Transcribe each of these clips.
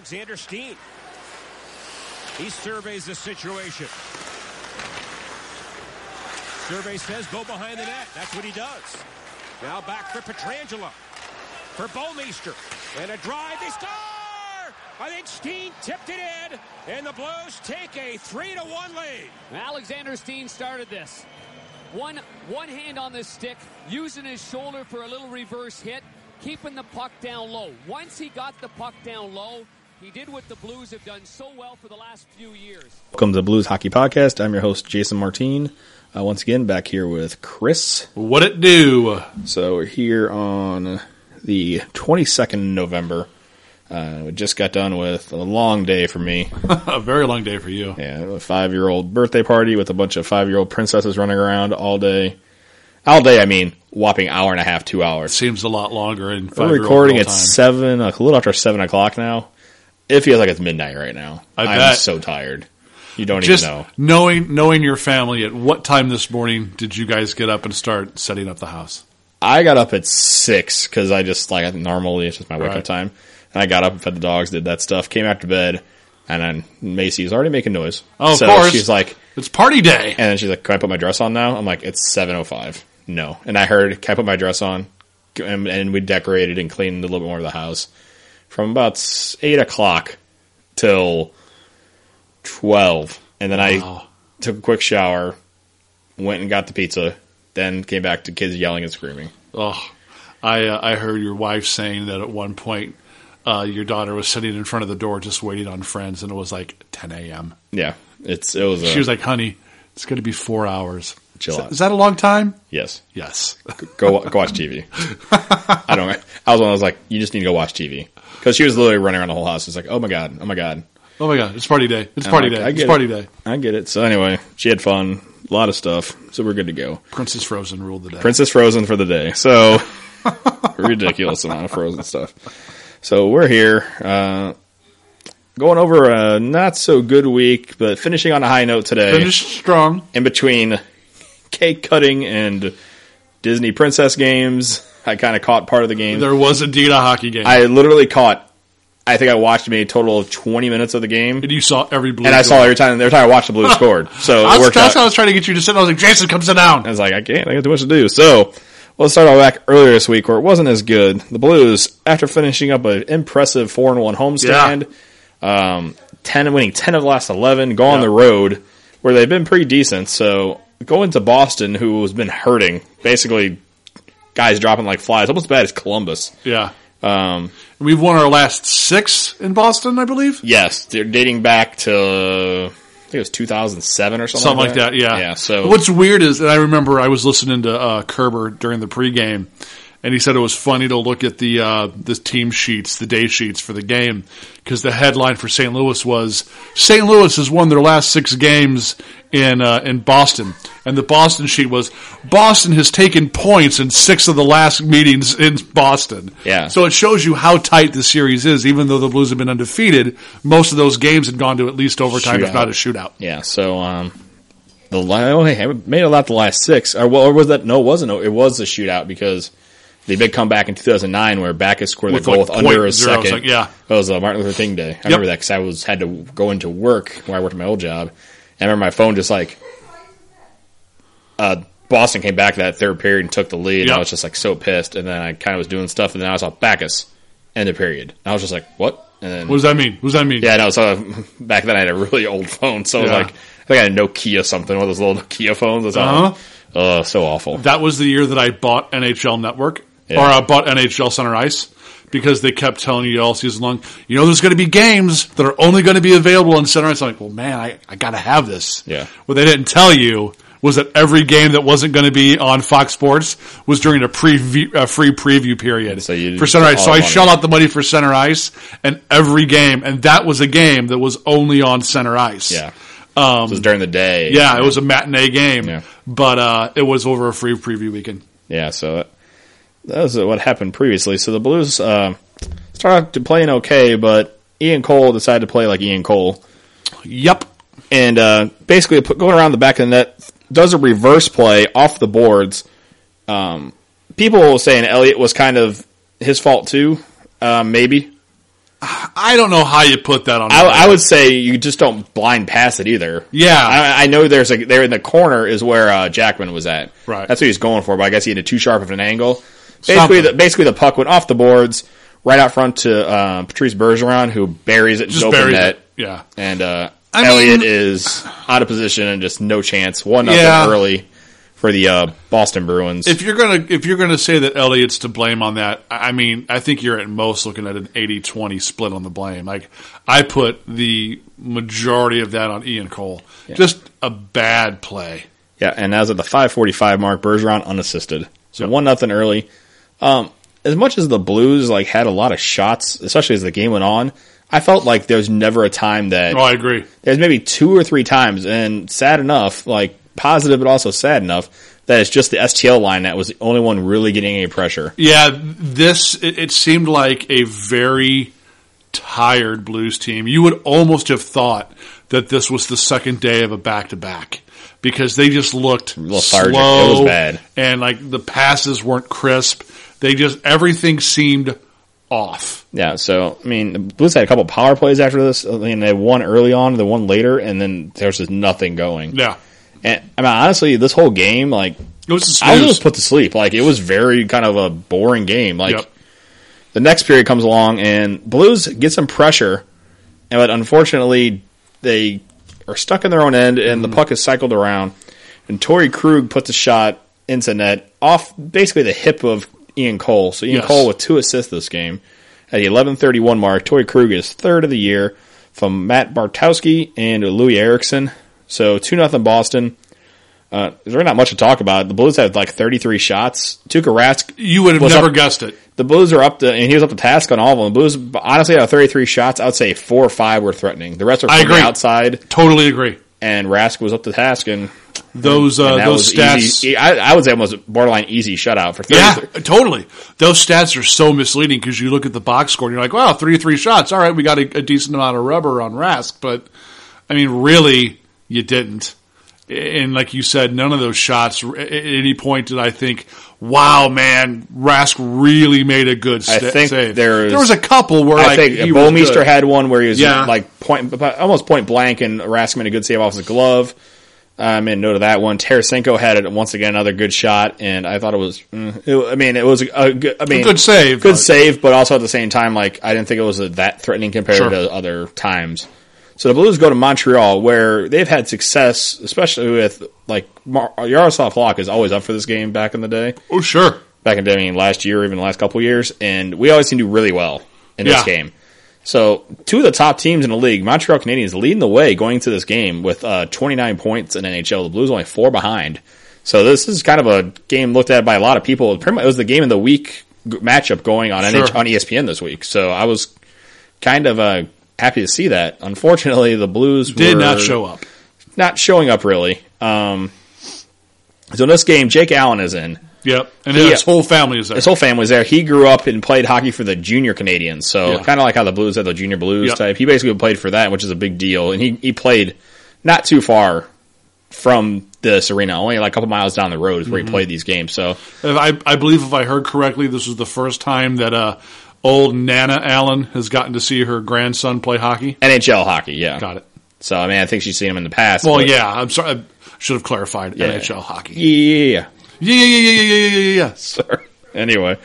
Alexander Steen. He surveys the situation. Survey says go behind the net. That's what he does. Now back for Pietrangelo. For Bouwmeester. And a drive. They score! I think Steen tipped it in. And the Blues take a 3 to 1 lead. Alexander Steen started this. One one hand on the stick, using his shoulder for a little reverse hit, keeping the puck down low. Once he got the puck down low, he did what the Blues have done so well for the last few years. Welcome to the Blues Hockey Podcast. I'm your host, Jason Martine. Uh, once again, back here with Chris. What it do? So we're here on the 22nd of November. Uh, we just got done with a long day for me. a very long day for you. Yeah, a five year old birthday party with a bunch of five year old princesses running around all day. All day, I mean, whopping hour and a half, two hours. Seems a lot longer in We're recording at time. seven, a little after seven o'clock now. It feels like it's midnight right now. I I'm bet. so tired. You don't Just even know. knowing knowing your family. At what time this morning did you guys get up and start setting up the house? I got up at six because I just like normally it's just my wake up Right. time. And I got up and fed the dogs, did that stuff, came out to bed, and then Macy's already making noise. Oh, of so course. She's like, It's party day. and then she's like, "Can I put my dress on now?" I'm like, "It's seven oh five. No." And I heard, "Can I put my dress on?" And, and we decorated and cleaned a little bit more of the house from about eight o'clock till twelve, and then Wow. I took a quick shower, went and got the pizza, then came back to kids yelling and screaming. Oh, I uh, I heard your wife saying that at one point uh, your daughter was sitting in front of the door just waiting on friends, and it was like 10 a.m. Yeah, it's it was. A, She was like, "Honey, it's going to be four hours." Chill is, that- out. is that a long time? yes, Yes. go go watch TV. I don't. I was. I was like, you just need to go watch TV because she was literally running around the whole house. It's like, oh my god, oh my god. oh my God! It's party day. It's party like, day. It's get party it. day. I get it. So anyway, she had fun, a lot of stuff, so we're good to go. Princess Frozen ruled the day. Princess Frozen for the day. So ridiculous amount of Frozen stuff. So we're here, uh, going over a not so good week, but finishing on a high note today. Finished strong. in between cake cutting and Disney princess games. I kind of caught part of the game. There was indeed a hockey game. I literally caught. I think I watched maybe a total of twenty minutes of the game, and you saw every blue. and I saw every time every time I watched the Blues scored. So I was, that's out. how I was trying to get you to sit. I was like, Jason, come sit down. I was like, I can't. I got too much to do. So let's start off back earlier this week where it wasn't as good. The Blues, after finishing up an impressive four and one homestand, um, ten winning ten of the last eleven, go on Yeah. the road where they've been pretty decent. So going to Boston, who has been hurting, basically guys dropping like flies, almost as bad as Columbus. Yeah. Um, We've won our last six in Boston, I believe. yes, they're dating back to. I think it was 2007 or something, Something like that, yeah. Yeah. So What's weird is, and I remember I was listening to uh, Kerber during the pregame, and he said it was funny to look at the uh, the team sheets, the day sheets for the game, because the headline for St. Louis was St. Louis has won their last six games in uh, in Boston, and the Boston sheet was Boston has taken points in six of the last meetings in Boston. Yeah. So it shows you how tight the series is. Even though the Blues have been undefeated, most of those games had gone to at least overtime, if not a shootout. Yeah, so um, the la- I only had- made it out the last six, or, well, or was that? No, it wasn't. It was a shootout because the big comeback in 2009 where Backes scored With the goal like with under a second. second, yeah. that was uh, Martin Luther King Day. I remember that because I was had to go into work where I worked at my old job. And I remember my phone just like uh, Boston came back that third period and took the lead. And I was just like so pissed. And then I kind of was doing stuff, and then I saw Backes end the period. And I was just like, what? And then What does that mean? What does that mean? yeah, no. So back then I had a really old phone, so I was like I think I had a Nokia something, one of those little Nokia phones. That's Uh-huh. Oh, so awful. That was the year that I bought NHL Network Yeah. or I bought NHL Center Ice because they kept telling you all season long, you know, there's going to be games that are only going to be available on Center Ice. I'm like, well, man, I, I got to have this. Yeah. What they didn't tell you was that every game that wasn't going to be on Fox Sports was during a pre uh, free preview period So you for center ice. So I shell out the money for center ice and every game, and that was a game that was only on center ice. Yeah. Um, it was during the day. Yeah, it was a matinee game, Yeah. but uh, it was over a free preview weekend. Yeah, so that, was what happened previously. So the Blues uh, started to playing okay, but Ian Cole decided to play like Ian Cole, Yep. and uh, basically put, going around the back of the net does a reverse play off the boards. Um, people were saying Elliott was kind of his fault too, um, maybe. I don't know how you put that on. I, I would say you just don't blind pass it either. Yeah. I, I know there's a there in the corner is where uh, Jackman was at. Right. that's what he's going for. But I guess he had a too sharp of an angle. Basically, the, basically the puck went off the boards right out front to uh, Patrice Bergeron, who buries it just just open net, it. Yeah. and uh, I Elliott mean- is out of position and just no chance. One nothing Yeah. early for the uh, Boston Bruins. If you're gonna if you're gonna say that Elliott's to blame on that, I mean, I think you're at most looking at an 80-20 split on the blame. Like I put the majority of that on Ian Cole. Just a bad play. Yeah, and as of the 5:45 mark, Bergeron unassisted, so one nothing early. Um, as much as the Blues like had a lot of shots, especially as the game went on, I felt like there was never a time that Oh, I agree. there's maybe two or three times, and sad enough, like positive but also sad enough that it's just the STL line that was the only one really getting any pressure. Yeah, this it, it seemed like a very tired Blues team. You would almost have thought that this was the second day of a back to back because they just looked Lethargic. It slow. was bad. and like the passes weren't crisp. They just everything seemed off. Yeah, so I mean, the Blues had a couple power plays after this. I mean, they won early on, the one later, and then there's just nothing going. Yeah, And I mean, honestly, this whole game, like it was. I was just put to sleep. Like it was very kind of a boring game. Like Yep. the next period comes along and Blues get some pressure, but unfortunately they are stuck in their own end, and Mm-hmm. the puck is cycled around, and Torey Krug puts a shot into net off basically the hip of Ian Cole. So Ian Yes. Cole with two assists this game at the 11:31 mark. Torey Krug is third of the year from Matt Bartkowski and Loui Eriksson. So two nothing Boston. Uh, there's really not much to talk about. The Blues had like 33 shots. Tuukka Rask you would have never up- guessed it. the Blues are up to, and he was up to task on all of them. The Blues, honestly, out of 33 shots, I would say four or five were threatening. The rest I from the agree. outside, Totally agree. and Rask was up to task, and, Those uh, those stats. easy. I, I would say almost borderline easy shutout for 33. Yeah, totally. Those stats are so misleading because you look at the box score and you're like, wow, three three shots. All right, we got a, a decent amount of rubber on Rask, but I mean, really, you didn't. And like you said, none of those shots at any point did I think, wow, man, Rask really made a good I think save. there's- there was a couple where I like, think he was Bouwmeester had one where he was Yeah. like point, almost point blank, and Rask made a good save off his glove. I made a note of that one. Tarasenko had it once again, another good shot, and I thought it was. mm, it- I mean, it was a, a good. I mean, good save, good but- save, but also at the same time, like I didn't think it was a, that threatening compared Sure. to other times. So the Blues go to Montreal, where they've had success, especially with like Mar- Yaroslav Halak is always up for this game back in the day Oh, sure. back in the day, I mean, last year, even the last couple years, and we always seem to do really well in this game. So, two of the top teams in the league, Montreal Canadiens, leading the way going to this game with uh, 29 points in NHL. The Blues only four behind. So, this is kind of a game looked at by a lot of people. It was the game of the week matchup going on Sure. NH- on ESPN this week. So, I was kind of uh, happy to see that. Unfortunately, the Blues Did not show up. not showing up really. Um, so, in this game, Jake Allen is in. Yep. And He- his whole family is there. His whole family was there. He grew up and played hockey for the junior Canadiens. So Yeah. kind of like how the Blues had the junior Blues Yep. type. He basically played for that, which is a big deal. And he, he played not too far from this arena, only like a couple miles down the road is where Mm-hmm. he played these games. So I, I believe if I heard correctly, this was the first time that uh, old Nana Allen has gotten to see her grandson play hockey. NHL hockey, yeah. Got it. So I mean, I think she's seen him in the past. Well, yeah, I'm sorry. I should have clarified Yeah. NHL hockey. yeah, Yeah, yeah, yeah, yeah, yeah, yeah, yeah, yeah. Sorry. Anyway,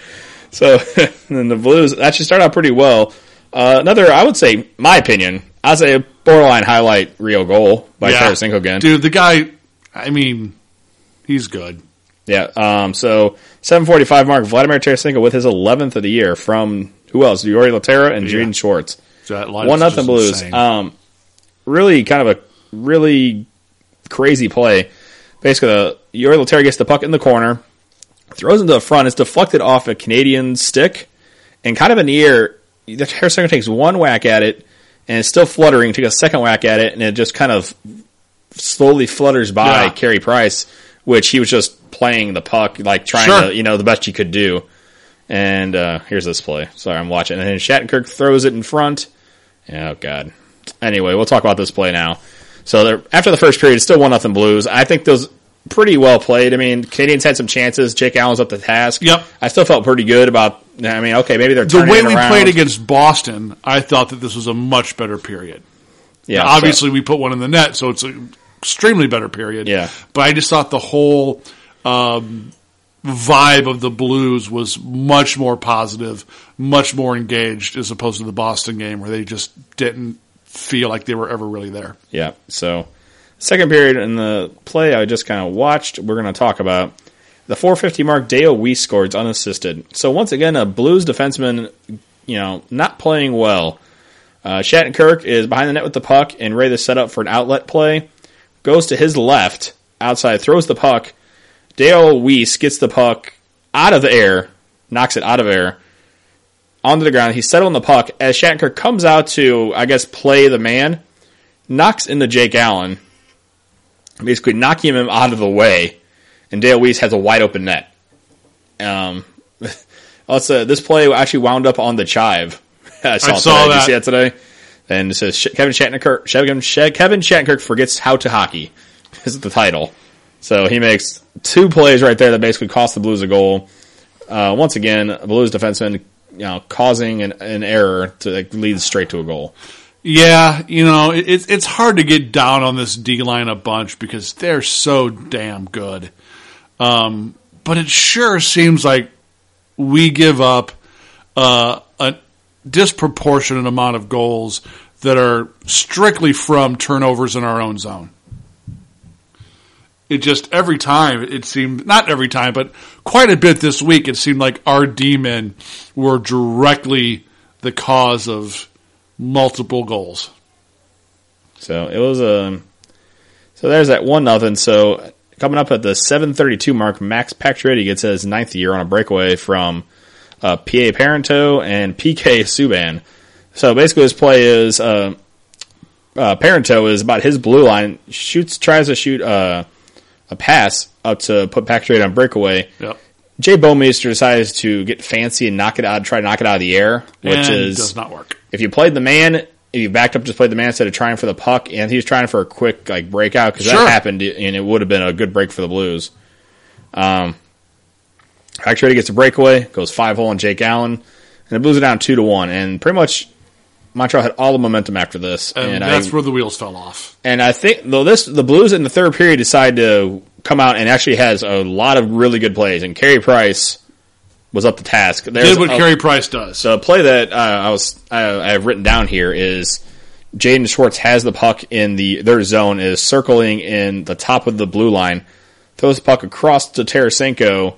so then the Blues actually start out pretty well. Uh, another, I would say, my opinion, I'd say a borderline highlight Rio goal by yeah. Tarasenko again. Dude, the guy, I mean, he's good. Yeah. Um, so 745 mark, Vladimir Tarasenko with his 11th of the year from who else? Jori Lehtera and Yeah. Jaden Schwartz. One nothing Blues. Um, really kind of a really crazy play. Basically, the Jori Lehtera gets the puck in the corner, throws into the front. It's deflected off a Canadian stick, and kind of in the air. The Tarasenko takes one whack at it, and it's still fluttering. Take a second whack at it, and it just kind of slowly flutters by Yeah. Carey Price, which he was just playing the puck, like trying Sure. to, you know, the best he could do. And uh, here's this play. Sorry, I'm watching. And then Shattenkirk throws it in front. Oh God. Anyway, we'll talk about this play now. So after the first period, it's still one nothing Blues. I think those pretty well played. I mean, Canadiens had some chances. Jake Allen's up the task. Yep. I still felt pretty good about. I mean, okay, maybe they're The way we around. played against Boston, I thought that this was a much better period. Yeah, Now, so- obviously, we put one in the net, so it's an extremely better period. Yeah. But I just thought the whole um, vibe of the Blues was much more positive, much more engaged, as opposed to the Boston game where they just didn't feel like they were ever really there. Yeah. So, second period in the play I just kind of watched, we're going to talk about the 450 mark. Dale Weise scores unassisted. So once again, a Blues defenseman, you know, not playing well. Uh, Shattenkirk is behind the net with the puck and ready to set up for an outlet play. Goes to his left, outside, throws the puck. Dale Weise gets the puck out of the air, knocks it out of air, onto the ground. He's settling the puck as Shattenkirk comes out to, I guess, play the man knocks into Jake Allen, basically knocking him out of the way, and Dale Weise has a wide open net. Um, also, this play actually wound up on the chive. I saw, I it saw today. Did you see that today? And it says Kevin Shattenkirk. Kevin, Sh- Shattenkirk forgets how to hockey. This Is the title. So he makes two plays right there that basically cost the Blues a goal. Uh, once again, a Blues defenseman, you know, causing an, an error to like, lead straight to a goal. Yeah, you know, it's it's hard to get down on this D line a bunch because they're so damn good. Um, but it sure seems like we give up uh, a disproportionate amount of goals that are strictly from turnovers in our own zone. It just every time it seemed not every time, but quite a bit this week. It seemed like our D men were directly the cause of multiple goals. So it was a. so there's that one nothing. So coming up at the 7:32 mark, Max Pacioretty gets his ninth year on a breakaway from uh, PA Parenteau and PK Subban. So basically, his play is uh, uh, Parenteau is about his blue line, shoots, tries to shoot uh, a pass up to put Pacioretty on breakaway. Yep. Jay Bouwmeester decides to get fancy and knock it out, try to knock it out of the air, which and is does not work. if you played the man, if you backed up, just played the man instead of trying for the puck, and he was trying for a quick like breakout because Sure. that happened, and it would have been a good break for the Blues. Um, actually, gets a breakaway, goes five hole on Jake Allen, and the Blues are down two to one, and pretty much Montreal had all the momentum after this, And, and, that's I where the wheels fell off. and I think though this the Blues in the third period decide to come out and actually has a lot of really good plays, and Carey Price was up to task. There's Did what a- Carey Price does. so a play that uh, I was I, I have written down here is Jaden Schwartz has the puck in the their zone is circling in the top of the blue line, throws the puck across to Tarasenko,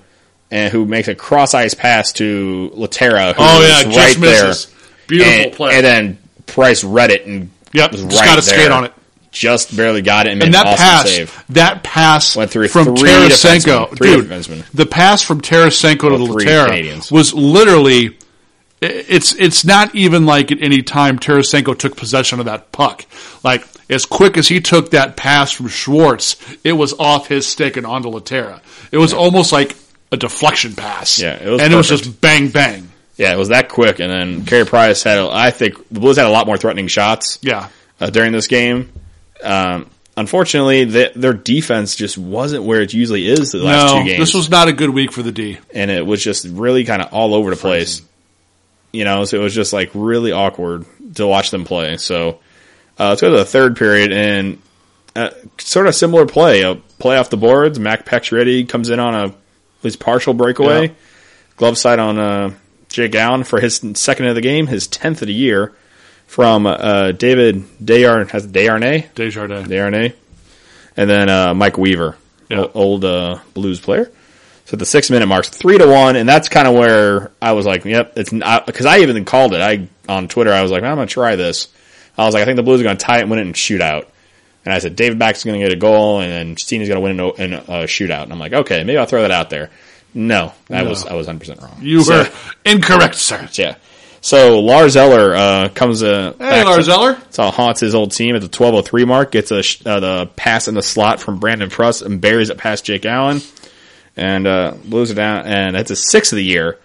and who makes a cross ice pass to Lehtera. Who oh yeah, right just there. Beautiful and, play. and then Price read it and yep, was just right got to skate on it. Just barely got it and, And that an awesome pass, save. that pass Went through from three Tarasenko. Dude, defensemen. the pass from Tarasenko to Well, Lehtera was literally. It's it's not even like at any time Tarasenko took possession of that puck. Like as quick as he took that pass from Schwartz, it was off his stick and onto Lehtera. It was almost like a deflection pass. Yeah, it was and it was just bang bang. Yeah, it was that quick, and then Carey Price had. a- I think the Blues had a lot more threatening shots. Yeah, uh, during this game. Um, unfortunately, th their defense just wasn't where it usually is the last no, two games, this was not a good week for the D. and it was just really kind of all over the place. You know, so it was just like really awkward to watch them play. So uh, let's go to the third period and uh, sort of similar play. A play off the boards. Mac Pacioretty comes in on a at least partial breakaway. Yeah. Glove side on uh, Jake Allen for his second of the game, his tenth of the year. From uh, David Dayarn has Dayarnay, Desjardins. Darnay, and then uh, Mike Weaver, Yeah. o- old uh, Blues player. So the six minute marks three to one, and that's kind of where I was like, "Yep, it's not." Because I even called it. I on Twitter, I was like, "I'm going to try this." I was like, "I think the Blues are going to tie it, and win it, and shoot out." And I said David Backes going to get a goal, and then Cina's going to win in a, in a shootout. And I'm like, okay, maybe I'll throw that out there. No, I was I was 100 percent wrong. You So- were incorrect, sir. yeah. So Lars Eller uh, comes uh, Hey, Lars to- Eller. so haunts his old team at the 12:03 mark. Gets a sh- uh, the pass in the slot from Brandon Prust and buries it past Jake Allen, and uh, blows it down. And that's a sixth of the year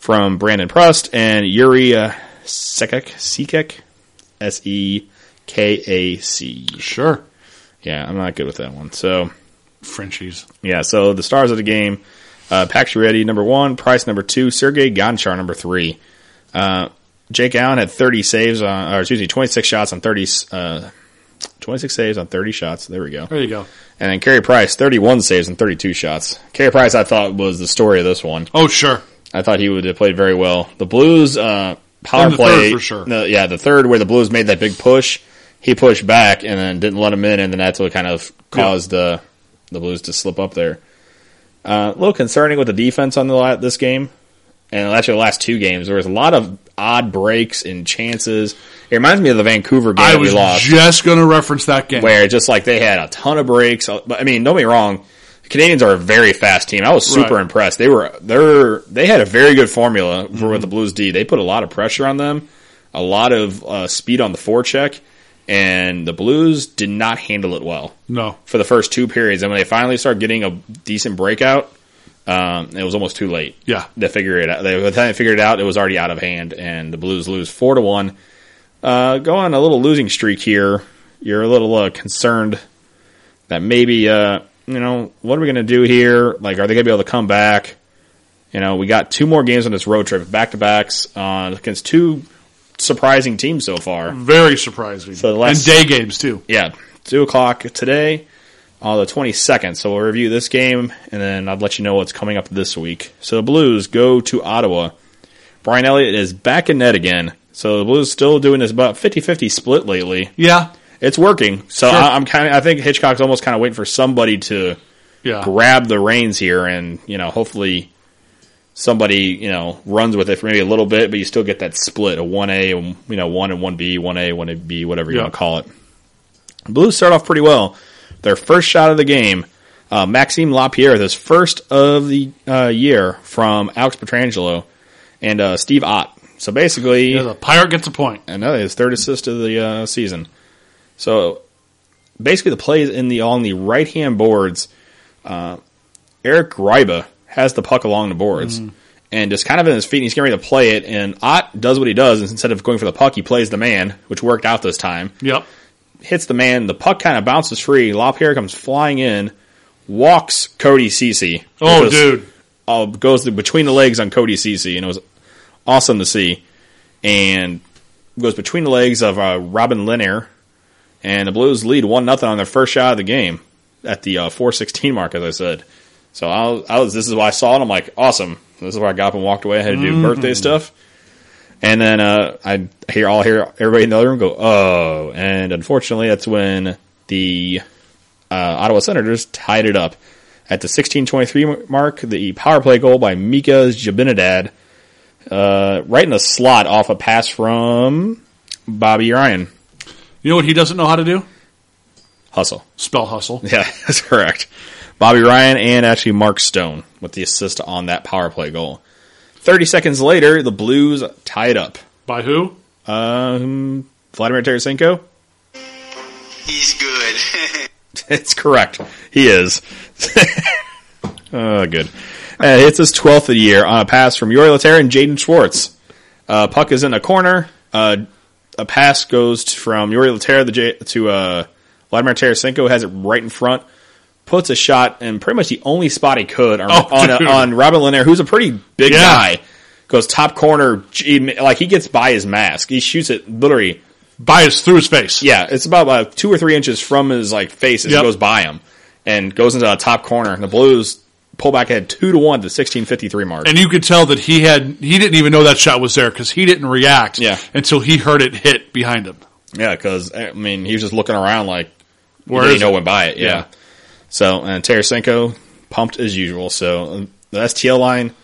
from Brandon Prust and Yuri uh, Sekek. Sekek, S E K A C. Sure. Yeah, I'm not good with that one. So Frenchies. yeah, so the stars of the game: uh, Pacioretty number one, Price number two, Sergey Gonchar number three. Uh, Jake Allen had 30 saves on, or excuse me, 26 shots on 30, uh, 26 saves on 30 shots. There we go. There you go. And then Carey Price, 31 saves and 32 shots. Carey Price, I thought was the story of this one. Oh, sure. I thought he would have played very well. The Blues uh, power the play, for sure. the- yeah, the third where the Blues made that big push, he pushed back and then didn't let him in, and then that's what kind of caused uh, the Blues to slip up there. Uh, a little concerning with the defense on the this game, and actually the last two games. There was a lot of odd breaks and chances. It reminds me of the Vancouver game I that we was lost just going to reference that game. where just like they had a ton of breaks. But I mean, don't me wrong, the Canadiens are a very fast team. I was super Right. impressed. They were they're they had a very good formula for Mm-hmm. with the Blues D. They put a lot of pressure on them, a lot of uh, speed on the forecheck, and the Blues did not handle it well No. for the first two periods. And when they finally started getting a decent breakout, um, it was almost too late. Yeah. to figure it out. They, by the time they figured it out, it was already out of hand, and the Blues lose four to one. Uh, go on a little losing streak here. You're a little uh, concerned that maybe, uh, you know, what are we going to do here? Like, are they going to be able to come back? You know, we got two more games on this road trip, back to backs uh, against two surprising teams so far. Very surprising. So the last- and day games, too. Yeah, two o'clock today on the 22nd. So we'll review this game, and then I'll let you know what's coming up this week. So the Blues go to Ottawa. Brian Elliott is back in net again. So the Blues still doing this about 50-50 split lately. Yeah. It's working. So Sure. I, I'm kind of. I think Hitchcock's almost kind of waiting for somebody to Yeah. grab the reins here, and you know, hopefully somebody you know runs with it for maybe a little bit, but you still get that split a one A, you know, one and one B, one A, one B, whatever you Yeah. want to call it. Blues start off pretty well. Their first shot of the game, uh, Maxime Lapierre, this first of the uh, year from Alex Pietrangelo and uh, Steve Ott. So basically, Yeah, the pirate gets a point. and that is third assist of the uh, season. So basically, the plays in the on the right hand boards. Uh, Eric Gryba has the puck along the boards and just kind of in his feet. And he's getting ready to play it, and Ott does what he does. and Instead of going for the puck, he plays the man, which worked out this time. Yep. Hits the man. The puck kind of bounces free. Lapierre comes flying in, walks Cody Ceci. Oh, dude. uh, goes between the legs on Cody Ceci, and it was awesome to see. And goes between the legs of uh, Robin Lehner, and the Blues lead one nothing on their first shot of the game at the uh, four sixteen mark, as I said. So I was, I was, this is what I saw, and I'm like, awesome. This is where I got up and walked away. I had to do birthday stuff. And then uh, I hear all hear everybody in the other room go, "Oh!" And unfortunately, that's when the uh, Ottawa Senators tied it up at the 16:23 mark. The power play goal by Mika Zibanejad, uh, right in the slot off a pass from Bobby Ryan. You know what he doesn't know how to do? Hustle. Spell hustle. Yeah, that's correct. Bobby Ryan and actually Mark Stone with the assist on that power play goal. 30 seconds later, the Blues tie it up. By who? Um, Vladimir Tarasenko? He's good. It's correct. He is. oh, good. Uh, it's his 12th of the year on a pass from Jori Lehtera and Jaden Schwartz. Uh, puck is in a corner. Uh, a pass goes from Jori Lehtera the J- to uh, Vladimir Tarasenko, has it right in front, puts a shot in pretty much the only spot he could on, Oh, on, dude. on Robin Lehner, who's a pretty big Yeah. guy. Goes top corner, like he gets by his mask. He shoots it literally Bias through his face. yeah, it's about uh, two or three inches from his like face as Yep. he goes by him, and goes into the top corner. And the Blues pull back ahead two to one to sixteen fifty three mark. And you could tell that he had he didn't even know that shot was there because he didn't react Yeah. until he heard it hit behind him. yeah, because I mean he was just looking around like Where he didn't know it? went by it. Yeah. Yeah. So and Tarasenko pumped as usual. So the STL line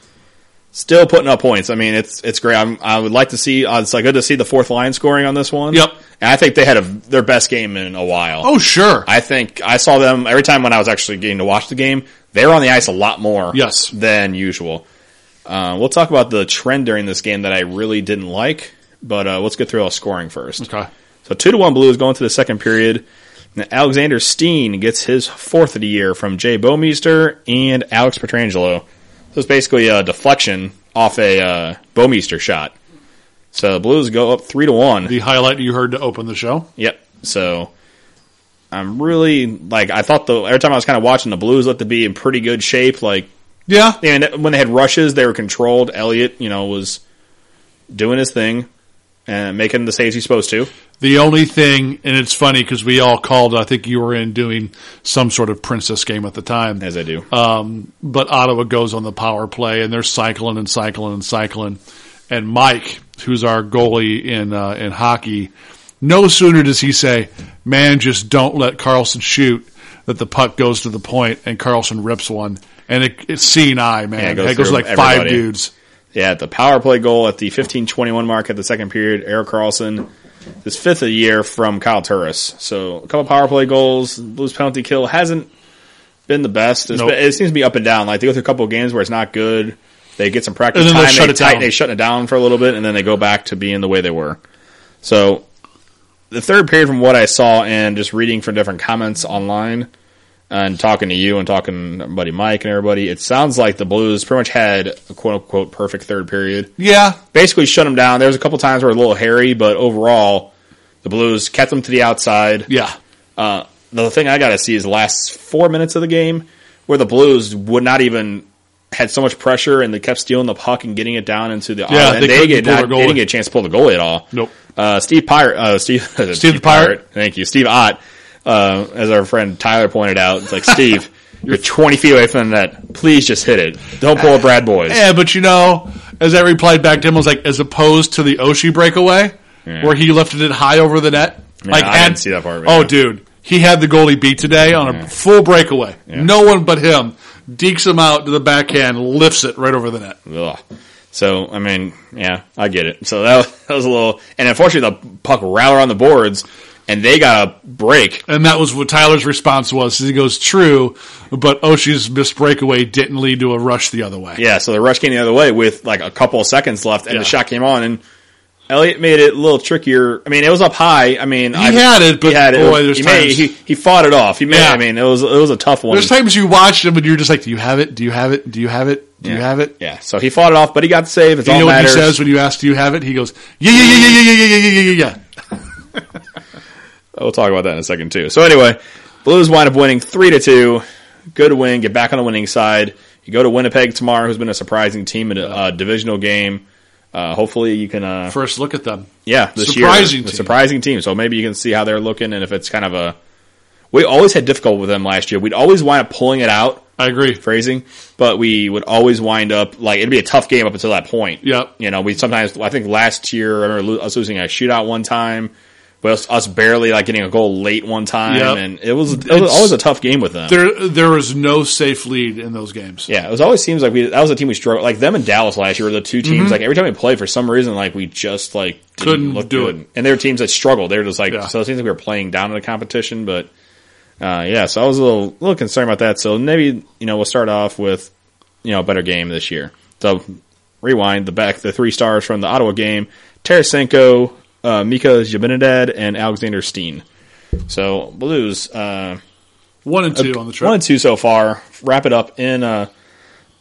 still putting up points. I mean, it's it's great. I'm, I would like to see. Uh, it's like good to see the fourth line scoring on this one. Yep. And I think they had a, their best game in a while. Oh, sure. I think I saw them every time when I was actually getting to watch the game. They were on the ice a lot more. Yes. Than usual. Uh, we'll talk about the trend during this game that I really didn't like, but uh, let's get through all scoring first. okay. So two to one Blues going to the second period. And Alexander Steen gets his fourth of the year from Jay Bouwmeester and Alex Pietrangelo. So it's basically a deflection off a uh, Bouwmeester shot. So the Blues go up three to one. The highlight you heard to open the show. Yep. So I'm really like I thought the every time I was kind of watching the Blues looked to be in pretty good shape. Like Yeah. and when they had rushes, they were controlled. Elliott, you know, was doing his thing and making the saves he's supposed to. The only thing, and it's funny because we all called, I think you were in doing some sort of princess game at the time. As I do. Um, but Ottawa goes on the power play and they're cycling and cycling and cycling. And Mike, who's our goalie in, uh, in hockey, no sooner does he say, man, just don't let Karlsson shoot that the puck goes to the point and Karlsson rips one. And it, it's seeing eye, man. Yeah, it it goes goes, through like five dudes. Yeah, the power play goal at the 15-21 mark at the second period, Erik Karlsson, his fifth of the year from Kyle Turris. So a couple power play goals, Blues penalty kill hasn't been the best. Nope. been- it seems to be up and down. Like they go through a couple of games where it's not good. They get some practice time. they shut it tighten- down. They shut it down for a little bit, and then they go back to being the way they were. So the third period, from what I saw and just reading from different comments online and talking to you and talking to buddy Mike and everybody, it sounds like the Blues pretty much had a quote unquote perfect third period Yeah. basically shut them down. There was a couple times where it was a little hairy, but overall, the Blues kept them to the outside. Yeah. Uh, the thing I got to see is the last four minutes of the game where the Blues would not even had so much pressure and they kept stealing the puck and getting it down into the Yeah, and they they, couldn't get pull not, they didn't get a chance to pull the goalie at all. Nope. Uh, Steve Pirate, uh, Steve, Steve, the Pirate. Thank you, Steve Ott. Uh, as our friend Tyler pointed out, it's like Steve, you're 20 feet away from the net. Please just hit it. Don't pull a Brad Boyes. Yeah, but you know, as I replied back to him, I was like, as opposed to the Oshie breakaway, Yeah. where he lifted it high over the net. Yeah, like, I didn't see that part, Oh, yeah. dude, he had the goalie beat today on a full breakaway. No one but him dekes him out to the backhand, lifts it right over the net. Ugh. So I mean, yeah, I get it. So that was, that was a little, and unfortunately, the puck rattled on the boards, and they got a break. And that was what Tyler's response was. He goes, "True, but Oshie's missed breakaway didn't lead to a rush the other way." Yeah, so the rush came the other way with like a couple of seconds left, and Yeah. the shot came on, and Elliott made it a little trickier. I mean, it was up high. I mean, He I, had it, but he had it. boy, It was- there's he, made, times- he he fought it off. He made. Yeah. I mean, it was it was a tough one. There's times you watched him and you're just like, "Do you have it? Do you have it? Do you have it? Do you have it?" Yeah, so he fought it off, but he got the save. It's You all know what matters. he says when you ask, "Do you have it?" He goes, "Yeah, yeah, yeah, yeah, yeah, yeah, yeah, yeah, yeah, yeah." We'll talk about that in a second too. So anyway, Blues wind up winning three to two. Good win. Get back on the winning side. You go to Winnipeg tomorrow, who's been a surprising team in a uh, divisional game. Uh, hopefully, you can. Uh, First look at them. yeah, this surprising year, team. surprising team. So maybe you can see how they're looking, and if it's kind of a. We always had difficulty with them last year. We'd always wind up pulling it out, I agree. phrasing, but we would always wind up like it'd be a tough game up until that point. Yep. You know, we sometimes I think last year I remember us losing a shootout one time, but us, barely like getting a goal late one time, Yep. and it was it was always a tough game with them. There, there was no safe lead in those games. Yeah, it was always seems like we that was a team we struggled like them and Dallas last year were the two teams like every time we played for some reason like we just like didn't Mm-hmm. Couldn't look do good. it. and they were teams that struggled. They were just like Yeah. so it seems like we were playing down in the competition, but uh, yeah, so I was a little little concerned about that. So maybe you know we'll start off with you know a better game this year. So rewind the back the three stars from the Ottawa game: Tarasenko, uh, Mika Zibanejad, and Alexander Steen. So Blues. Uh, One and two on the trip. one and two so far. Wrap it up in uh,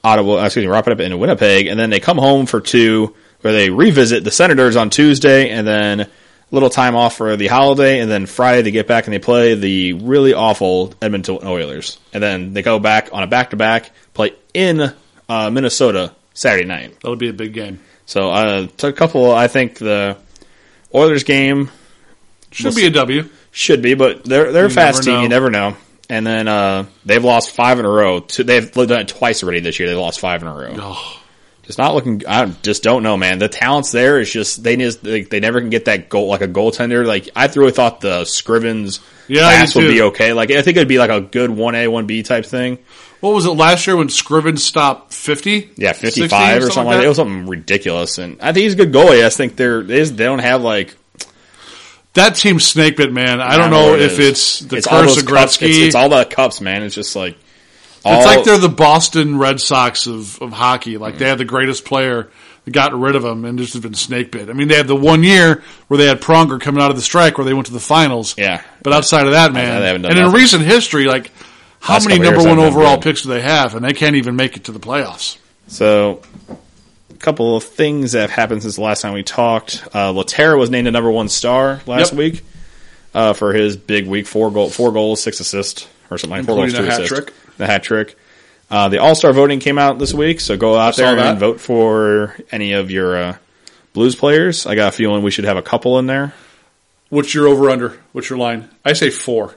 Ottawa. uh, Excuse me, wrap it up in Winnipeg, and then they come home for two, where they revisit the Senators on Tuesday, and then a little time off for the holiday, and then Friday they get back and they play the really awful Edmonton Oilers, and then they go back on a back to back, play in uh, Minnesota Saturday night. That'll be a big game. So uh, a couple. I think the Oilers game Should We'll be a W. should be, but they're they're a You fast team. know. You never know. And then uh, they've lost five in a row. They've done it twice already this year. They lost five in a row. Oh, It's not looking. I just don't know, man. The talent's there. It's just they need. They, they never can get that goal like a goaltender. Like I really thought the Scrivens Yeah, pass would be okay. Like I think it'd be like a good one A one B type thing. What was it last year when Scriven stopped 50? Yeah, fifty five or something like that. It was something ridiculous. And I think he's a good goalie. I think they're they, don't have like That team snake bit, man. I don't know know it if it's the it's curse of. Gretzky. It's, it's all the cups, man. It's just like all, It's like they're the Boston Red Sox of, of hockey. Like Mm. they had the greatest player, got rid of him, and just have been snake bit. I mean, they had the one year where they had Pronger coming out of the strike where they went to the finals. Yeah. But outside of that, man, they haven't done and in recent history, like how Last many number one overall picks do they have, and they can't even make it to the playoffs? So, a couple of things that have happened since the last time we talked. Uh, Lehtera was named a number one star last Yep. week uh, for his big week four goal, four goals, six assists, or something like four goals, two hat assists, trick. the hat trick. Uh, the All Star voting came out this week, so go out there and vote for any of your uh, Blues players. I got a feeling we should have a couple in there. What's your over under? What's your line? I say four.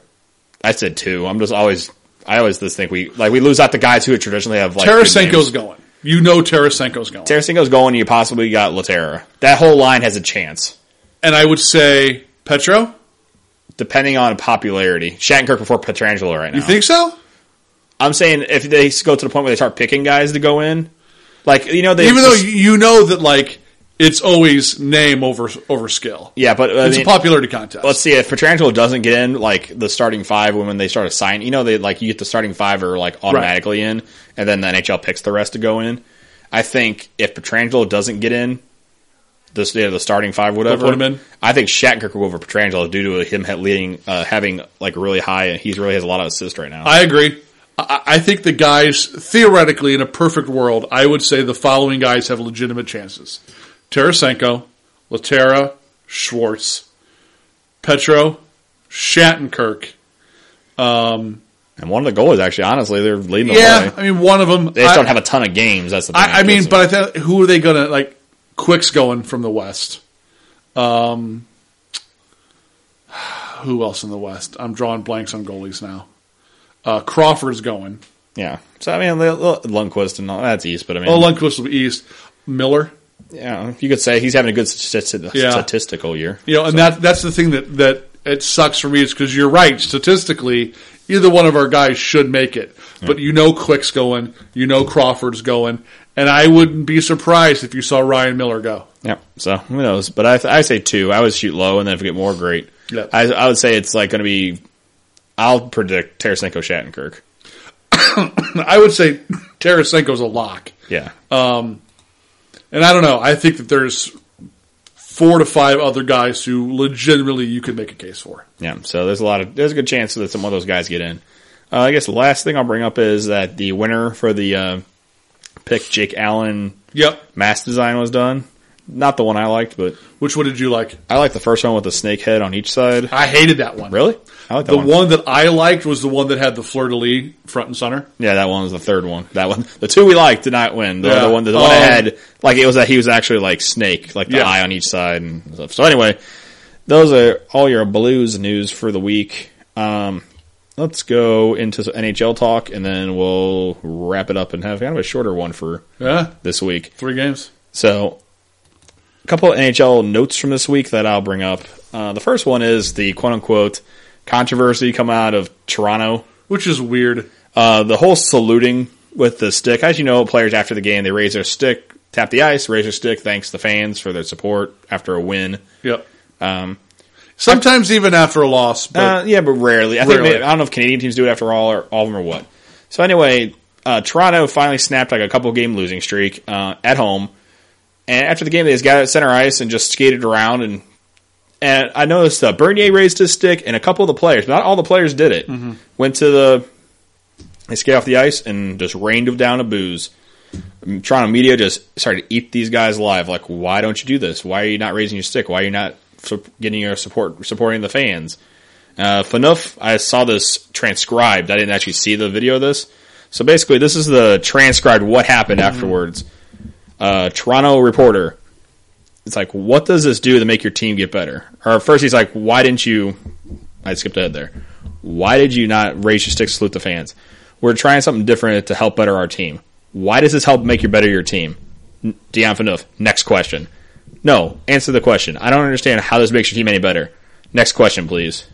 I said two. I'm just always, I always just think we like we lose out the guys who traditionally have like Tarasenko's going. You know Tarasenko's going. Tarasenko's going. You possibly got Lehtera. That whole line has a chance. and I would say Petro. depending on popularity. Shattenkirk before Pietrangelo right now. You think so? I'm saying if they go to the point where they start picking guys to go in, like you know, they Even though you know that like it's always name over over skill. yeah, but I It's mean, a popularity contest. let's see if Pietrangelo doesn't get in, like the starting five when they start assigning, you know, they like you get the starting five are like automatically in, and then the NHL picks the rest to go in. I think if Pietrangelo doesn't get in, this yeah, the starting five, whatever, put him in? I think Shattenkirk will go over Pietrangelo due to him leading, uh, having like really high. He's really has a lot of assists right now. I agree. I, I think the guys theoretically in a perfect world, I would say the following guys have legitimate chances: Tarasenko, Lehtera, Schwartz, Petro, Shattenkirk. And one of the goalies, actually, honestly, they're leading the Yeah, way. I mean one of them. They just I, don't have a ton of games. That's the thing. I, I mean, but I think who are they going to like? Quick's going from the West. Um, who else in the West? I'm drawing blanks on goalies now. Uh, Crawford's going. yeah. So I mean, L- L- Lundqvist and all that's East, but I mean, Oh, Lundqvist will be East. Miller. yeah, you could say he's having a good Yeah. statistical year. You know, and that that's the thing that that it sucks for me is because you're right. Statistically, either one of our guys should make it, but you know, Quick's going, you know, Crawford's going, and I wouldn't be surprised if you saw Ryan Miller go. Yeah. So who knows? But I, I say two. I would shoot low, and then if we get more, great. Yeah. I, I would say it's like going to be. I'll predict Tarasenko, Shattenkirk. I would say Tarasenko's a lock, Yeah. and I don't know. I think that there's four to five other guys who legitimately you could make a case for. Yeah, so there's a lot of there's a good chance that some of those guys get in. Uh, I guess the last thing I'll bring up is that the winner for the uh, pick Jake Allen Yep. mask design was done. Not the one I liked, but Which one did you like? I like the first one with the snake head on each side. I hated that one. Really? I like that The one. one that I liked was the one that had the fleur de lis front and center. Yeah, that one was the third one. That one, the two we liked did not win. The Yeah. other one, the one Um, that had like it was that he was actually like snake, like the Yeah. eye on each side and stuff. So anyway, those are all your blues news for the week. Um, let's go into some NHL talk, and then we'll wrap it up and have kind of a shorter one for Yeah. this week. Three games. So, a couple of NHL notes from this week that I'll bring up. Uh, the first one is the quote unquote controversy coming out of Toronto. Which is weird. Uh, the whole saluting with the stick. As you know, players after the game, they raise their stick, tap the ice, raise their stick, thanks the fans for their support after a win. Yep. Um, Sometimes even after a loss, but Uh, yeah, but rarely. I think Rarely. maybe- I don't know if Canadian teams do it after all or all of them or what. So anyway, uh, Toronto finally snapped like a couple game losing streak uh, at home, and after the game they just got at center ice and just skated around and and I noticed uh, Bernier raised his stick and a couple of the players, not all the players did it, went to the they skated off the ice and just rained them down a booze. Um, Toronto media just started to eat these guys alive. Like, why don't you do this? Why are you not raising your stick? Why are you not getting your support, supporting the fans? Uh, Phaneuf, I saw this transcribed. I didn't actually see the video of this. So basically, this is the transcribed what happened afterwards. Uh, Toronto reporter. It's like, what does this do to make your team get better? Or first, he's like, why didn't you? I skipped ahead there. Why did you not raise your stick, salute the fans? We're trying something different to help better our team. Why does this help make you better your team? Dion Phaneuf. Next question. No, answer the question. I don't understand how this makes your team any better. Next question, please.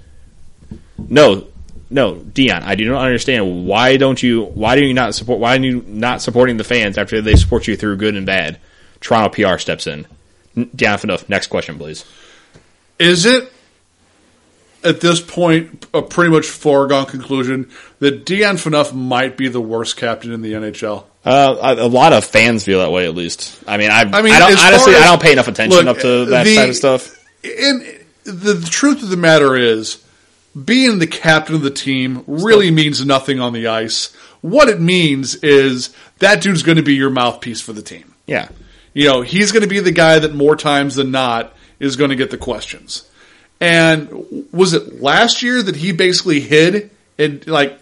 No, no, Dion. I do not understand why don't you? Why do you not support? Why are you not supporting the fans after they support you through good and bad? Toronto PR steps in. Dion Phaneuf. Next question, please. Is it at this point a pretty much foregone conclusion that Dion Phaneuf might be the worst captain in the NHL? Uh, a, lot of fans feel that way, at least. I mean, I, I, I mean, don't, honestly, as- I don't pay enough attention Look, up to that the- kind of stuff. And the, the truth of the matter is, being the captain of the team really means nothing on the ice. What it means is that dude's going to be your mouthpiece for the team. Yeah, You know, he's going to be the guy that more times than not is going to get the questions. And was it last year that he basically hid and like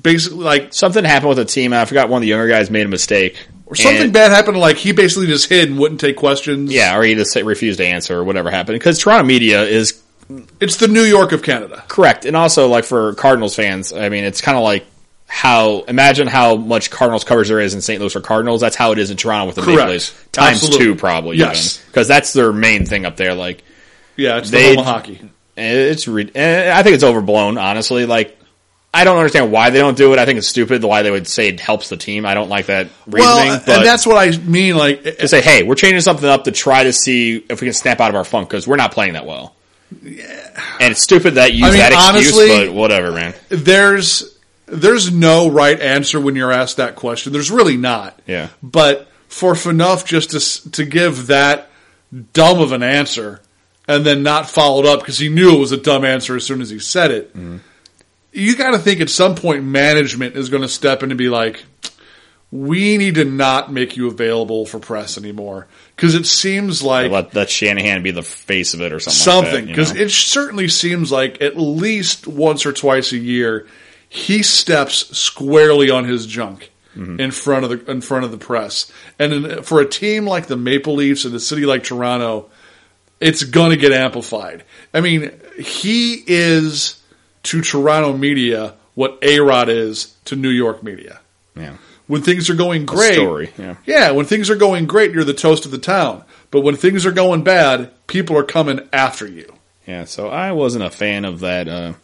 basically like something happened with the team. I forgot one of the younger guys made a mistake, or something And- bad happened? Like he basically just hid and wouldn't take questions. Yeah, or he just refused to answer or whatever happened. Because Toronto media is it's the New York of Canada. correct, and also like for Cardinals fans, I mean, it's kind of like how imagine how much Cardinals coverage there is in St. Louis for Cardinals. That's how it is in Toronto with the Correct. Maple Leafs times Absolutely. two, probably. Yes. because that's their main thing up there. Like Yeah, it's They- the hockey. it's, re- I think it's overblown. Honestly, like. I don't understand why they don't do it. I think it's stupid the why they would say it helps the team. I don't like that reasoning. Well, and that's what I mean. Like, to say, hey, we're changing something up to try to see if we can snap out of our funk because we're not playing that well. And it's stupid that you use I mean, that excuse, honestly- but whatever, man. there's there's no right answer when you're asked that question. There's really not. Yeah. But for Phaneuf just to to give that dumb of an answer and then not followed up because he knew it was a dumb answer as soon as he said it. Mm-hmm. You got to think at some point management is going to step in and be like, "We need to not make you available for press anymore." Because it seems like Let, let Shanahan be the face of it or something. something because because it certainly seems like at least once or twice a year he steps squarely on his junk mm-hmm. in front of the in front of the press and in, for a team like the Maple Leafs and a city like Toronto it's going to get amplified i mean he is to Toronto media what A-Rod is to New York media yeah. When things are going great, story, yeah. yeah, when things are going great, you're the toast of the town. But when things are going bad, people are coming after you. yeah, so I wasn't a fan of that. Uh,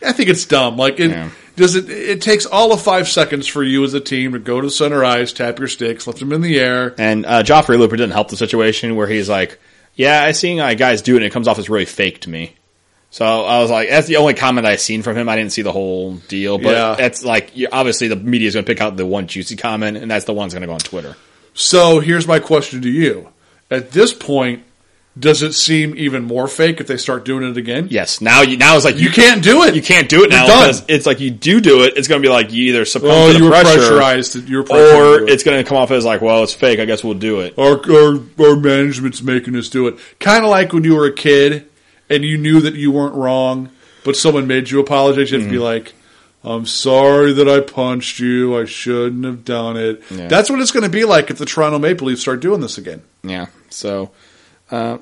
I think it's dumb. Like it Yeah. does it. It takes all of five seconds for you as a team to go to center ice, tap your sticks, lift them in the air. and uh, Joffrey Lupul didn't help the situation where he's like, "Yeah, I seen uh, guys do it, and it comes off as really fake to me." So I was like, "That's the only comment I seen from him. I didn't see the whole deal, but Yeah. that's like obviously the media is going to pick out the one juicy comment, and that's the one that's going to go on Twitter." So here's my question to you: At this point, does it seem even more fake if they start doing it again? Yes, now you now it's like You can't do it. You can't do it You're now because it's like you do do it. It's going to be like you either succumb Oh, to the you were pressure, pressurized. You were pressured or it. it's going to come off as like, well, it's fake. I guess we'll do it. our, our, our management's making us do it. Kind of like when you were a kid and you knew that you weren't wrong, but someone made you apologize. You have to be like, I'm sorry that I punched you. I shouldn't have done it. Yeah. That's what it's going to be like if the Toronto Maple Leafs start doing this again. Yeah. So, uh,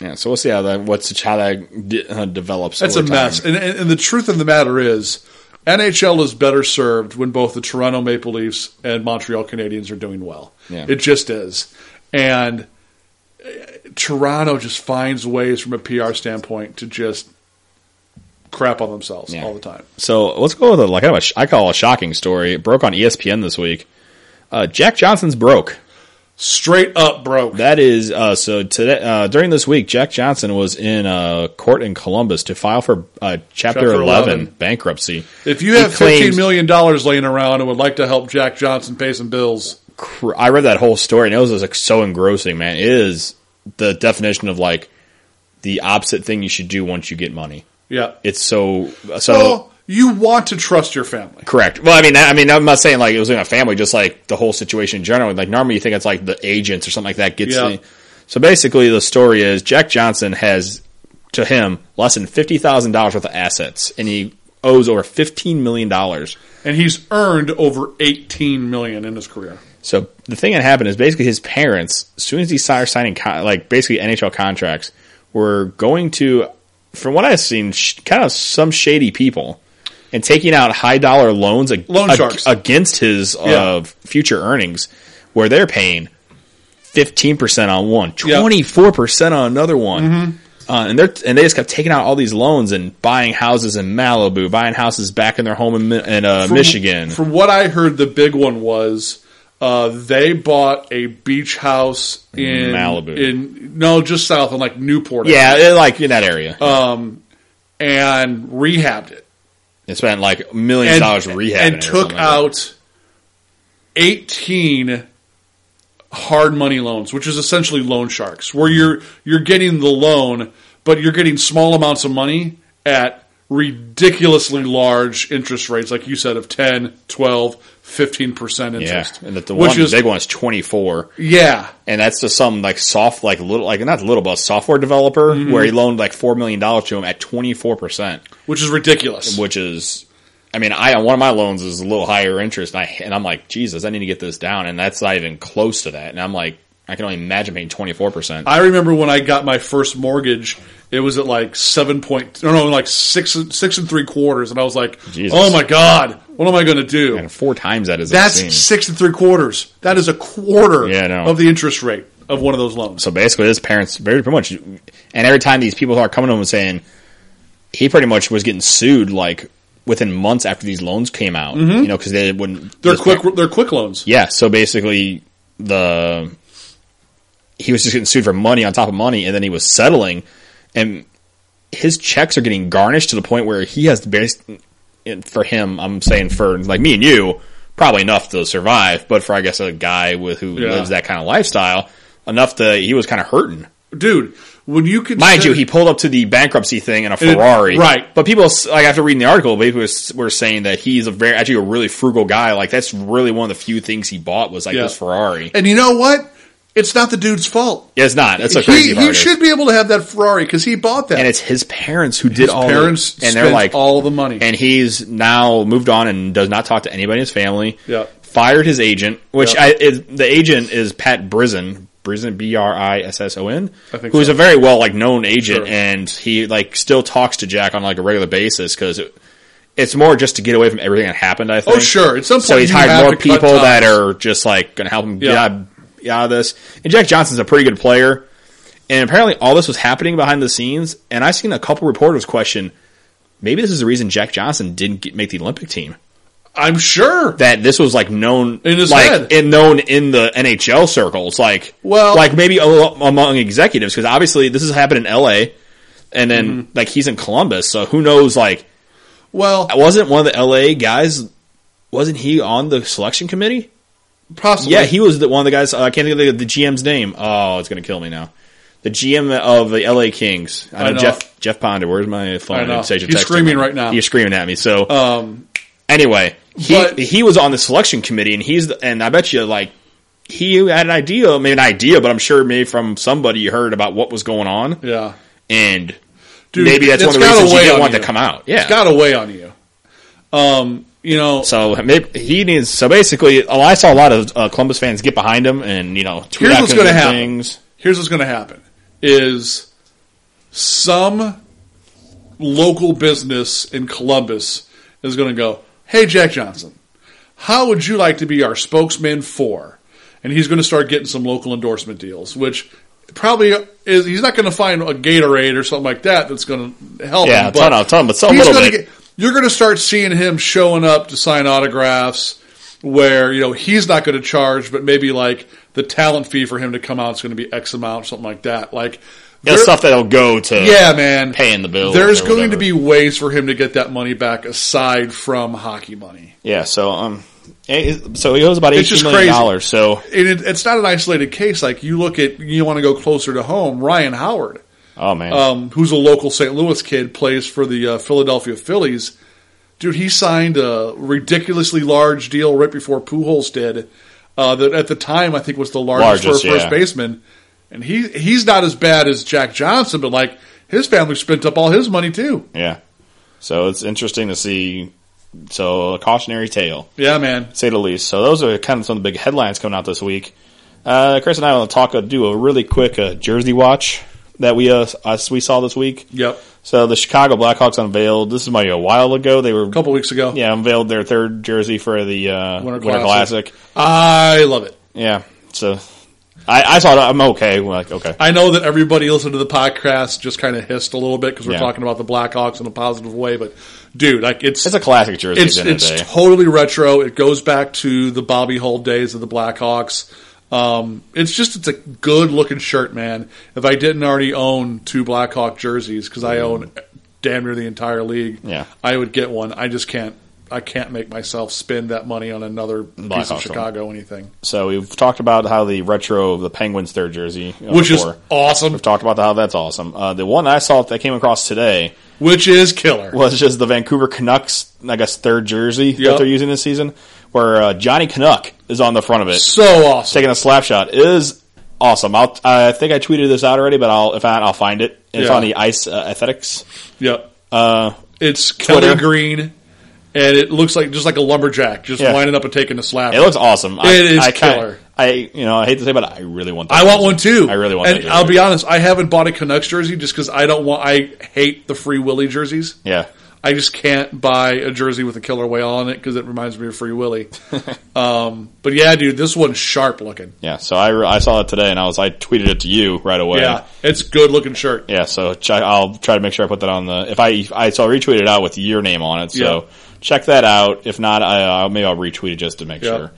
yeah. So we'll see how that what's how that de- uh, develops. That's a time. mess. And, and, and the truth of the matter is, NHL is better served when both the Toronto Maple Leafs and Montreal Canadiens are doing well. Yeah. It just is. And Toronto just finds ways from a PR standpoint to just crap on themselves Yeah. all the time. So let's go with a like kind of a sh- I call a shocking story. It broke on ESPN this week. Uh, Jack Johnson's broke. Straight up broke. That is uh, so today uh, during this week, Jack Johnson was in uh, court in Columbus to file for uh, Chapter, Chapter 11, 11. bankruptcy. if you have claims- $15 million laying around and would like to help Jack Johnson pay some bills, cr- I read that whole story and it was just like so engrossing, man. It is the definition of like the opposite thing you should do once you get money. yeah. It's so so Well, you want to trust your family. correct. Well, I mean, I mean, I'm not saying like it was in a family, just like the whole situation in general. Like normally you think it's like the agents or something like that gets. Yeah. The, so basically, the story is Jack Johnson has to him less than fifty thousand dollars worth of assets, and he owes over fifteen million dollars. And he's earned over 18 million in his career. So the thing that happened is basically his parents, as soon as he started signing con- like basically NHL contracts, were going to, from what I've seen, sh- kind of some shady people, and taking out high dollar loans ag- Loan ag- sharks. against his uh, Yeah. future earnings, where they're paying fifteen percent on one, Mm-hmm. twenty four percent on another one. Uh, and they're and they just kept taking out all these loans and buying houses in Malibu, buying houses back in their home in, in uh, From- Michigan. From what I heard, the big one was uh, they bought a beach house in Malibu. In no, just south of like Newport. yeah, it- like in that area. Uh, and rehabbed it they spent like millions and, of dollars rehabbing and it took like out eighteen hard money loans, which is essentially loan sharks, where you're you're getting the loan, but you're getting small amounts of money at ridiculously large interest rates, like you said, of 10, 12, 15% Yeah, interest. and that the one is, the big one is twenty four. yeah, and that's just some like soft, like little, like not little, but a software developer Mm-hmm. where he loaned like four million dollars to him at twenty four percent, which is ridiculous. which is, I mean, I one of my loans is a little higher interest, and I and I'm like, Jesus, I need to get this down, and that's not even close to that, and I'm like, I can only imagine paying twenty four percent. I remember when I got my first mortgage, it was at like seven point, no, no, like six, six and three quarters, and I was like, Jesus. "Oh my god, what am I going to do?" And four times that is That's six and three quarters. That is a quarter Yeah, know. of the interest rate of one of those loans. So basically, his parents very pretty much, and every time these people are coming to him and saying he pretty much was getting sued like within months after these loans came out, you know, because they wouldn't. Mm-hmm. They're quick. They're quick loans. Yeah, so basically the he was just getting sued for money on top of money, and then he was settling, and his checks are getting garnished to the point where he has and for him, I'm saying for like me and you, probably enough to survive, but for I guess a guy with who Yeah. lives that kind of lifestyle, enough to he was kind of hurting. dude. When you consider, Mind you, he pulled up to the bankruptcy thing in a Ferrari, right. But people, like after reading the article, people were saying that he's a very actually a really frugal guy. Like that's really one of the few things he bought was like Yeah. this Ferrari. and you know what? It's not the dude's fault. Yeah, it's not. That's a crazy He, he should be able to have that Ferrari because he bought that. and it's his parents who did His all. parents the, and they're like all the money. and he's now moved on and does not talk to anybody in his family. Yeah. fired his agent, which Yeah. I is, the agent is Pat Brisson. Brisson, B R I S S O N, I think who's so. a very well like known agent, Sure. and he like still talks to Jack on like a regular basis because it, it's more just to get away from everything that happened. I think. Oh, sure. At some point so he's hired more people that are just like going to help him Yeah. get out of this. And Jack Johnson's a pretty good player, and apparently all this was happening behind the scenes. And I've seen a couple reporters question, maybe this is the reason Jack Johnson didn't get, make the Olympic team I'm sure. that this was like known In his like head. in known in the NHL circles, like Well- like maybe among executives because obviously this has happened in L.A. and then Mm-hmm. like he's in Columbus, so who knows? Like, Well, wasn't one of the L.A. guys? Wasn't he on the selection committee? Possibly. Yeah, he was the, one of the guys. I can't think of the, the GM's name. Oh, it's gonna kill me now. The GM of the LA Kings. I know, I know. Jeff Jeff Ponder. Where's my phone? I. He's screaming right now. He's screaming at me. So Um, anyway, he But- he was on the selection committee, and he's the, and I bet you like he had an idea, maybe an idea, but I'm sure maybe from somebody you heard about what was going on, yeah. and Dude, maybe that's one of the reasons he weigh didn't want you. to come out. Yeah, It's got to weigh on you. Um, you know, So maybe he needs. So basically, oh, I saw a lot of uh, Columbus fans get behind him, and you know, tweet Here's out what's gonna happen. things. here's what's going to happen: is some local business in Columbus is going to go, "Hey, Jack Johnson, how would you like to be our spokesman for?" And he's going to start getting some local endorsement deals, which probably is. He's not going to find a Gatorade or something like that that's going to help Yeah, him. a ton of- ton, but so a he's little bit. Get, you're going to start seeing him showing up to sign autographs where you know he's not going to charge, but maybe like the talent fee for him to come out is going to be X amount, something like that. Like Yeah, stuff that'll go to yeah, man, paying the bill. There's going to be ways for him to get that money back aside from hockey money. Yeah, so um, so he owes about eighteen million dollars. So it, it's not an isolated case. Like you look at, you want to go closer to home. Ryan Howard, oh man, um, who's a local St. Louis kid, plays for the uh, Philadelphia Phillies. Dude, he signed a ridiculously large deal right before Pujols did. Uh, that at the time I think was the largest, Largest, for a first yeah. baseman. And he he's not as bad as Jack Johnson, but like his family spent up all his money too. yeah. So it's interesting to see. So a cautionary tale, Yeah, man. say the least. So those are kind of some of the big headlines coming out this week. Uh, Chris and I want to talk, uh, do a really quick uh, Jersey watch that we uh, us we saw this week. Yep. So the Chicago Blackhawks unveiled. This is maybe a while ago. They were A couple weeks ago. yeah unveiled their third jersey for the uh, Winter Winter, Classic. Classic. I love it. Yeah. So I, I saw it. I'm okay. We're like, okay. I know that everybody listening to the podcast just kind of hissed a little bit because we're Yeah. talking about the Blackhawks in a positive way, but dude, like it's It's a classic jersey. it's at the end of it's totally retro. It goes back to the Bobby Hull days of the Blackhawks. Um, it's just it's a good looking shirt, man. If I didn't already own two Blackhawk jerseys because I own damn near the entire league, Yeah. I would get one. I just can't. I can't make myself spend that money on another piece of. Chicago anything, So we've talked about how the retro of the Penguins third jersey, you know, which is awesome. We've talked about how that's awesome. Uh, the one I saw that came across today Which is killer. was just the Vancouver Canucks, I guess, third jersey that they're using this season, where uh, Johnny Canuck is on the front of it, So awesome. taking a slap shot. It is awesome. I'll, I think I tweeted this out already, but I'll if not, I'll find it. It's Yeah. on the Ice uh, Athletics. Yep. Uh, It's Twitter. Kelly Green, and it looks like just like a lumberjack, just Yeah. lining up and taking a slap. it looks awesome. I, It is I killer. I you know I hate to say, but I really want. That I want jersey. one too. I really want. And. I'll be honest, I haven't bought a Canucks jersey just because I don't want. I hate the Free Willy jerseys. Yeah. I just can't buy a jersey with a killer whale on it because it reminds me of Free Willy. um, but yeah, dude, this one's sharp looking. Yeah, so I, I saw it today, and I was I tweeted it to you right away. Yeah, it's good looking shirt. Yeah, so ch- I'll try to make sure I put that on the if I I so I retweeted it out with your name on it. So Yeah. check that out. If not, I, I'll, maybe I'll retweet it just to make Yeah. sure.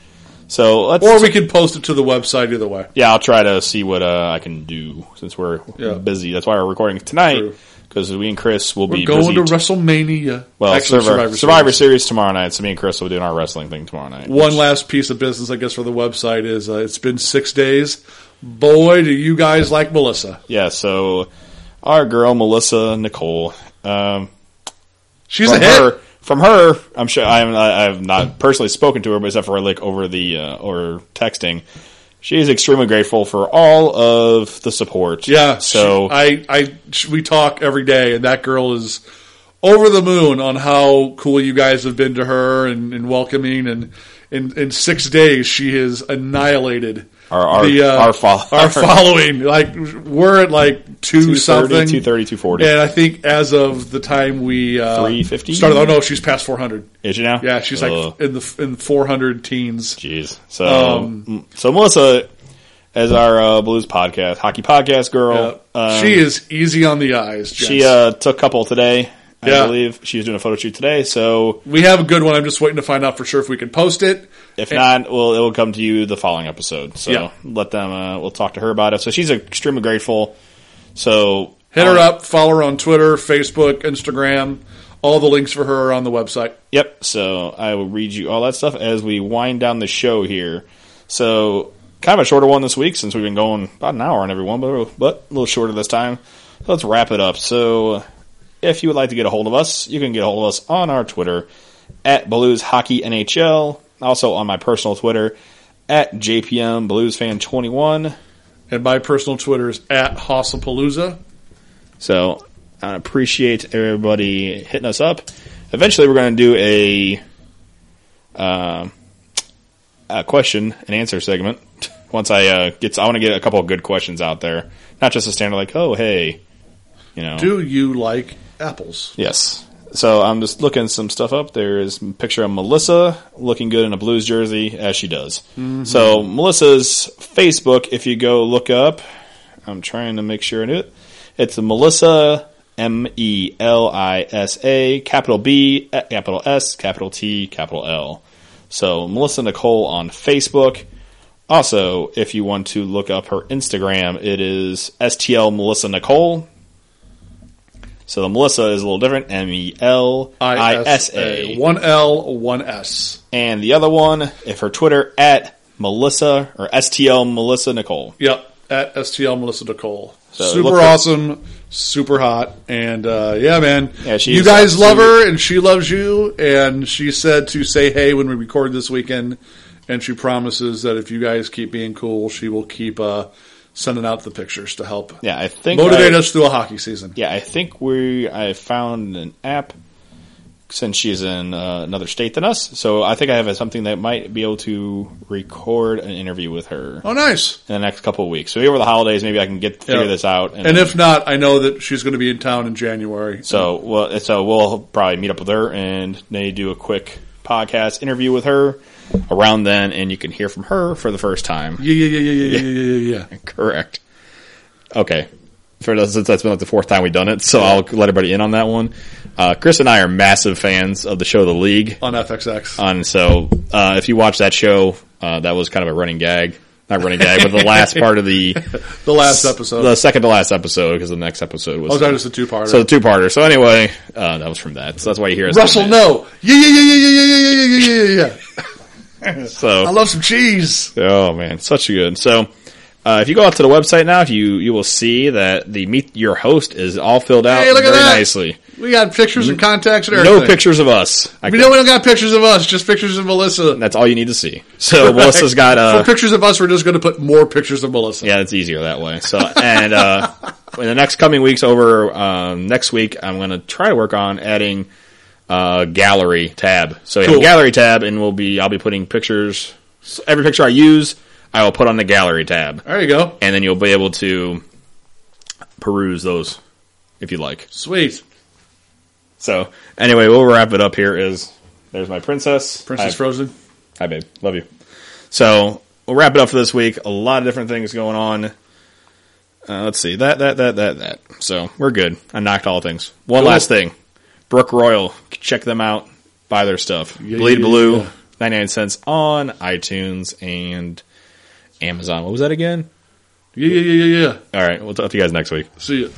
So let's Or we can post it to the website either way. yeah, I'll try to see what uh, I can do since we're Yeah. busy. That's why we're recording tonight True. Because we and Chris will We're be going busy. to t- WrestleMania. well, Actually, Survivor, Survivor, Survivor Series. Series tomorrow night. So me and Chris will be doing our wrestling thing tomorrow night. One last piece of business, I guess, for the website is uh, it's been six days. Boy, do you guys like Melissa? Yeah, so our girl Melissa Nicole. Um, She's a hit. her, from her, I'm sure I have not personally spoken to her, but except for like over the uh, or texting, she is extremely grateful for all of the support. Yeah. So she- I, I, we talk every day, and that girl is over the moon on how cool you guys have been to her and, and welcoming. And in, in six days, she has annihilated Our- our- the, uh, our fol- our following. Like we're at like two 230, something, 230, 240. and I think as of the time we uh, 350? started. Oh no, she's past four hundred. is she now? Yeah, she's like Ugh. in the in four hundred teens. Jeez. So, Um, so Melissa, as our uh, blues podcast, hockey podcast girl, Yeah. um, she is easy on the eyes. Gents. she uh, took a couple today. I Yeah. believe she's doing a photo shoot today. So we have a good one. I'm just waiting to find out for sure if we can post it. If And- not, well, it will come to you the following episode. So Yeah. let them. Uh, we'll talk to her about it. So she's extremely grateful. So Hit her um, up, follow her on Twitter, Facebook, Instagram. All the links for her are on the website. Yep. So I will read you all that stuff as we wind down the show here. So kind of a shorter one this week since we've been going about an hour on every one, but but a little shorter this time. So let's wrap it up. So if you would like to get a hold of us, you can get a hold of us on our Twitter at Blues Hockey NHL. Also on my personal Twitter at JPM Blues Fan 21. And my personal Twitter is at Hossapalooza. So I appreciate everybody hitting us up. Eventually, we're going to do a, uh, a question and answer segment. Once I uh, get, I want to get a couple of good questions out there, not just a standard like, "Oh, hey," you know. Do you like apples? Yes. So I'm just looking some stuff up. There is a picture of Melissa looking good in a Blues jersey, as she does. Mm-hmm. So Melissa's Facebook, if you go look up, I'm trying to make sure I do it. It's Melissa M E L I S A capital B capital S capital T capital L. So Melissa Nicole on Facebook. Also, if you want to look up her Instagram, it is STL Melissa Nicole. So the Melissa is a little different. M E L I S A. One L, one S. And the other one, if her Twitter at Melissa or STL Melissa Nicole. Yep. At STL Melissa Nicole. So super awesome, super hot, and uh, yeah, man. Yeah, you guys love her, and she loves you. And she said to say hey when we record this weekend, and she promises that if you guys keep being cool, she will keep uh, sending out the pictures to help Yeah, I think motivate I- us through a hockey season. Yeah, I think we I found an app since she's in uh, another state than us. So I think I have something that might be able to record an interview with her Oh, nice. in the next couple of weeks. So over the holidays, maybe I can get figure Yeah. this out. And if not, I know that she's going to be in town in January. So well, so we'll probably meet up with her and maybe do a quick podcast interview with her. Around then, and you can hear from her for the first time. Yeah, yeah, yeah, yeah, yeah, yeah, yeah, yeah. Correct. Okay. For those, since that's been like the fourth time we've done it, so I'll let everybody in on that one. Uh, Chris and I are massive fans of the show The League. On FXX. And so, uh, if you watch that show, uh, that was kind of a running gag. Not running gag, but the last part of the the last episode. the second to last episode, because the next episode was oh, that was a two-parter. so the two parter. So anyway, uh, that was from that. So that's why you hear us. Russell, no. Yeah, yeah, yeah, yeah, yeah, yeah, yeah, yeah, yeah, yeah, yeah. So I love some cheese. Oh man, such a good. So, uh, if you go out to the website now, if you you will see that the meet your host is all filled out Hey, look at that. nicely. We got pictures and contacts and everything. No pictures of us. I We know we don't got pictures of us, just pictures of Melissa. That's all you need to see. So Melissa's got uh, For pictures of us, we're just going to put more pictures of Melissa. yeah, it's easier that way. So and uh, in the next coming weeks, over um, next week, I'm going to try to work on adding uh, gallery tab. So you have a gallery tab, and we'll be I'll be putting pictures. so every picture I use, I will put on the gallery tab, There you go. and then you'll be able to peruse those if you like. Sweet. So anyway, we'll wrap it up here. Is there's my princess, Princess Hi, Frozen. Hi, babe. Love you. So we'll wrap it up for this week. A lot of different things going on. Uh, let's see that that that that that. So we're good. I knocked all things. One Cool. last thing. Brook Royal. Check them out. Buy their stuff. Yeah, Bleed yeah, Blue. yeah. 99 cents on iTunes and Amazon. What was that again? Yeah, yeah, yeah, yeah, yeah. All right. We'll talk to you guys next week. See ya.